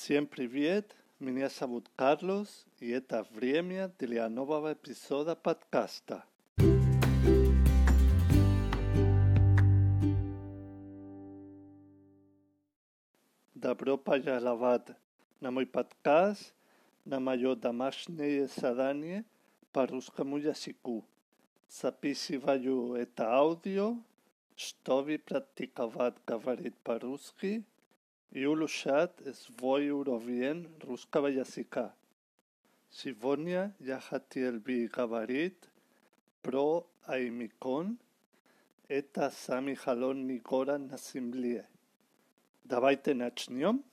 Всем привет, меня зовут Карлос, и это время для нового эпизода подкаста. Добро пожаловать на мой подкаст, на мое домашнее задание по русскому языку. Записываю это аудио, чтобы практиковать говорить по-русски и улучшать свой уровень русского языка. Сегодня я хотел бы говорить про Аймикон. Это самый холодный город на Земле. Давайте начнем.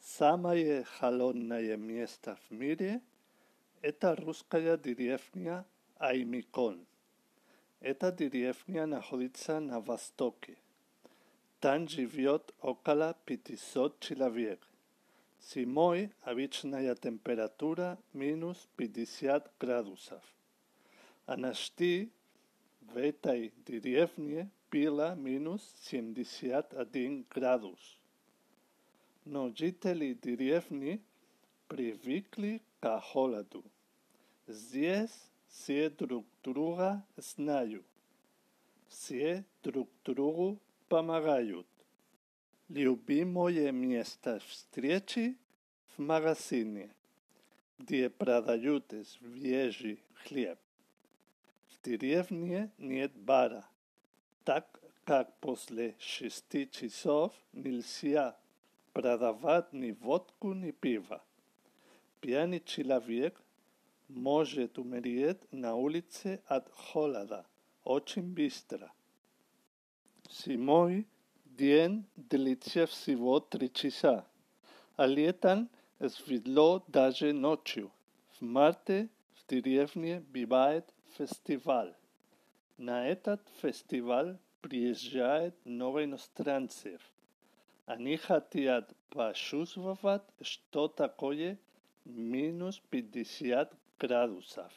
Самое холодное место в мире – это русская деревня Аймикон. Эта деревня находится на востоке. Там живеат около 500 человек. Зимой обичная температура минус 50 градусов. А ночи в этой деревне было минус 71 градус. Но жители деревни привыкли к холоду. Здесь все друг друга знают. Все друг другу помогают. Любимое место встречи в магазине, где продают свежий хлеб. В деревне нет бара, так как после шести часов нельзя продавать ни водку, ни пиво. Пьяный человек может умереть на улице от холода очень быстро. Зимой день длится всего три часа, а летом светло даже ночью. В марте в деревне бывает фестиваль. На этот фестиваль приезжают много иностранцев. Они хотят почувствовать, что такое минус 50 градусов.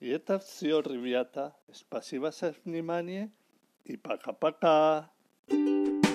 И это все, ребята. Спасибо за внимание ティパカパカ。